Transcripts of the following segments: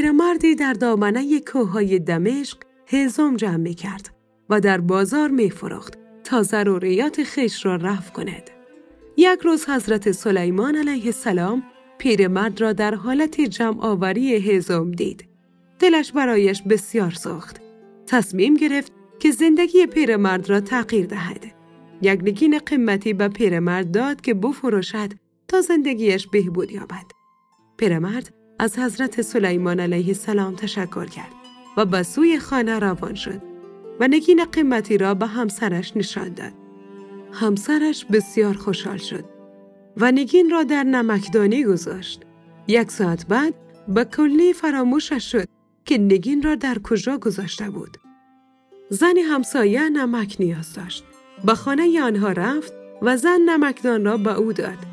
پیرمردی در دامنه کوههای دمشق هزم جمع می کرد و در بازار می فروخت تا ضروریات خیش را رفع کند. یک روز حضرت سلیمان علیه السلام پیرمرد را در حالت جمع آوری هزم دید. دلش برایش بسیار سوخت. تصمیم گرفت که زندگی پیرمرد را تغییر دهد. یک نگین قیمتی به پیرمرد داد که بفروشد تا زندگیش بهبود یابد. پیرمرد از حضرت سلیمان علیه السلام تشکر کرد و به سوی خانه روان شد و نگین قیمتی را به همسرش نشان داد. همسرش بسیار خوشحال شد و نگین را در نمکدانی گذاشت. یک ساعت بعد به کلی فراموشش شد که نگین را در کجا گذاشته بود. زن همسایه نمک نیاز داشت. به خانه آنها رفت و زن نمکدان را به او داد.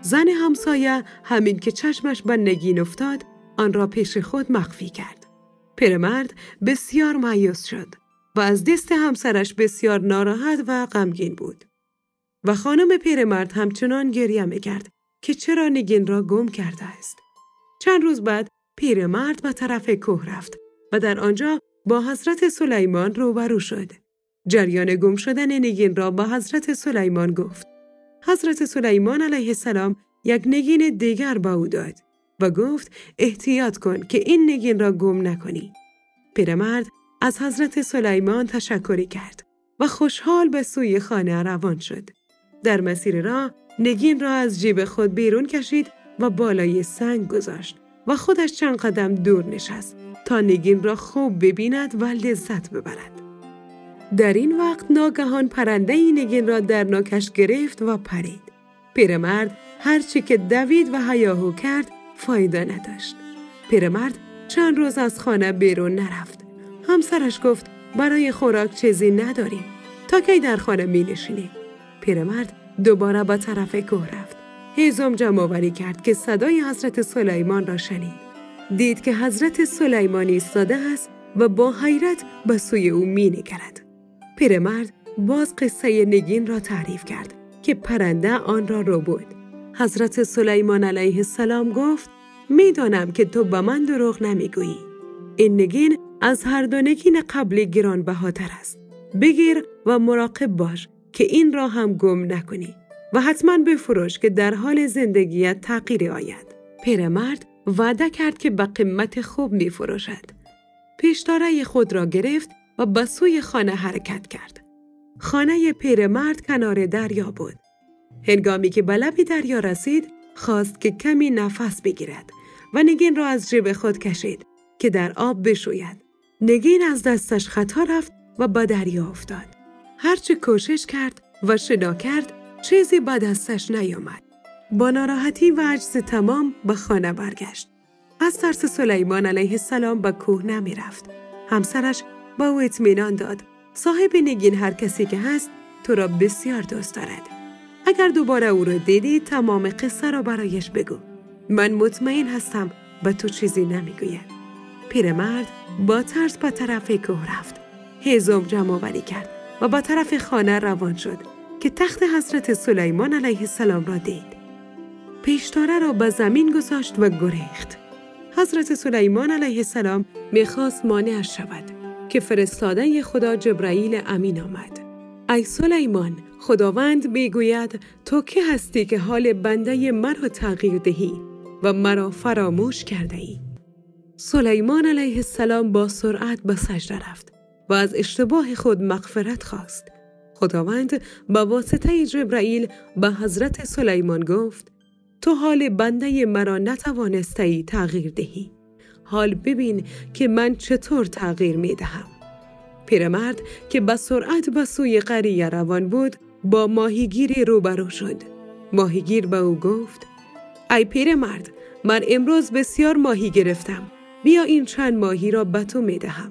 زن همسایه همین که چشمش به نگین افتاد آن را پیش خود مخفی کرد. پیرمرد بسیار مایوس شد و از دست همسرش بسیار ناراحت و غمگین بود. و خانم پیرمرد همچنان گریه می‌کرد که چرا نگین را گم کرده است. چند روز بعد پیرمرد به طرف کوه رفت و در آنجا با حضرت سلیمان روبرو شد. جریان گم شدن نگین را با حضرت سلیمان گفت. حضرت سلیمان علیه السلام یک نگین دیگر با او داد و گفت احتیاط کن که این نگین را گم نکنی. پیرمرد از حضرت سلیمان تشکری کرد و خوشحال به سوی خانه روان شد. در مسیر راه نگین را از جیب خود بیرون کشید و بالای سنگ گذاشت و خودش چند قدم دور نشست تا نگین را خوب ببیند و لذت ببرد. در این وقت ناگهان پرنده نگین را در ناکش گرفت و پرید. پیرمرد هرچی که دوید و هیاهو کرد فایده نداشت. پیرمرد چند روز از خانه بیرون نرفت. همسرش گفت برای خوراک چیزی نداریم. تا کی در خانه می نشینیم؟ پیرمرد دوباره به طرف کوه رفت. هیزم جمع کرد که صدای حضرت سلیمان را شنید. دید که حضرت سلیمانی ایستاده است و با حیرت به سوی او می نگرد. پیرمرد باز قصه نگین را تعریف کرد که پرنده آن را رو بود. حضرت سلیمان علیه السلام گفت می‌دانم که تو به من دروغ نمی‌گویی. این نگین از هر دو نگین قبلی گران بهاتر است. بگیر و مراقب باش که این را هم گم نکنی و حتما بفروش که در حال زندگیت تغییر آید. پیرمرد وعده کرد که به قیمت خوب می فروشد. پیشتاره خود را گرفت و به سوی خانه حرکت کرد. خانه پیرمرد کنار دریا بود. هنگامی که به لب دریا رسید، خواست که کمی نفس بگیرد و نگین را از جیب خود کشید که در آب بشوید. نگین از دستش خطا رفت و به دریا افتاد. هرچه کوشش کرد و شنا کرد، چیزی به دستش نیامد. با ناراحتی و عجز تمام به خانه برگشت. از ترس سلیمان علیه السلام به کوه نمی رفت. همسرش با او اطمینان داد. صاحب نگین هر کسی که هست تو را بسیار دوست دارد. اگر دوباره او را دیدی تمام قصه را برایش بگو. من مطمئن هستم به تو چیزی نمی‌گوید. پیرمرد با ترس به طرف کوه رفت. هیزم جمع کرد و با طرف خانه روان شد که تخت حضرت سلیمان علیه السلام را دید. پیشتاره را به زمین گذاشت و گریخت. حضرت سلیمان علیه السلام می‌خواست مانعش شود که فرستاده خدا جبرائیل امین آمد. ای سلیمان خداوند می‌گوید تو که هستی که حال بنده مرا تغییر دهی و مرا فراموش کرده ای. سلیمان علیه السلام با سرعت به سجده رفت و از اشتباه خود مغفرت خواست. خداوند با واسطه جبرائیل به حضرت سلیمان گفت تو حال بنده مرا نتوانسته تغییر دهی. حال ببین که من چطور تغییر می دهم. پیرمرد که به سرعت به سوی قریه روان بود با ماهیگیری روبرو شد. ماهیگیر به او گفت ای پیرمرد من امروز بسیار ماهی گرفتم. بیا این چند ماهی را به تو می دهم.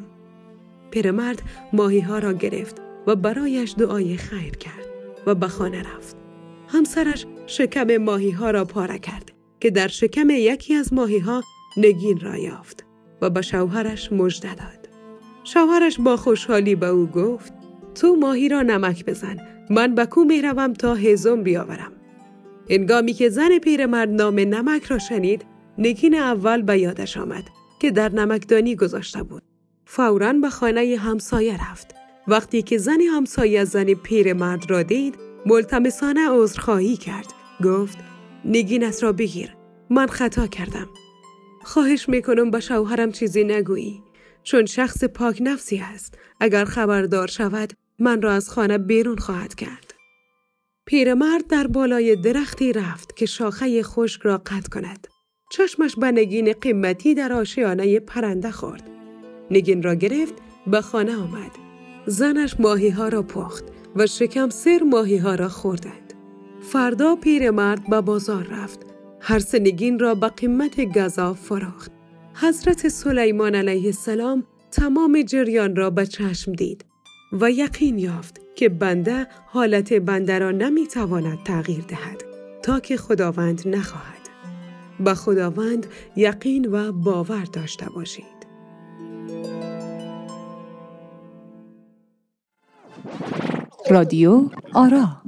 پیرمرد ماهی ها را گرفت و برایش دعای خیر کرد و به خانه رفت. همسرش شکم ماهی ها را پاره کرد که در شکم یکی از ماهی ها نگین را یافت و به شوهرش مژده داد. شوهرش با خوشحالی به او گفت تو ماهی را نمک بزن من به کو می روم تا هزم بیاورم. هنگامی که زن پیرمرد نام نمک را شنید نگین اول به یادش آمد که در نمکدانی گذاشته بود. فوراً به خانه همسایه رفت. وقتی که زن همسایه زن پیرمرد را دید، ملتمسانه عذرخواهی کرد. گفت: نگینت را بگیر. من خطا کردم. خواهش می‌کنم به شوهرم چیزی نگویی. چون شخص پاک نفسی است. اگر خبردار شود من را از خانه بیرون خواهد کرد. پیرمرد در بالای درختی رفت که شاخه خشک را قطع کند. چشمش به نگین قیمتی در آشیانه پرنده خورد. نگین را گرفت به خانه آمد. زنش ماهی ها را پخت و شکم سر ماهی ها را خوردند. فردا پیرمرد به بازار رفت. هر نگین را به قیمت گذا فراخت. حضرت سلیمان علیه السلام تمام جریان را به چشم دید و یقین یافت که بنده حالت بنده را نمی‌تواند تغییر دهد تا که خداوند نخواهد. به خداوند یقین و باور داشته باشید. رادیو آرا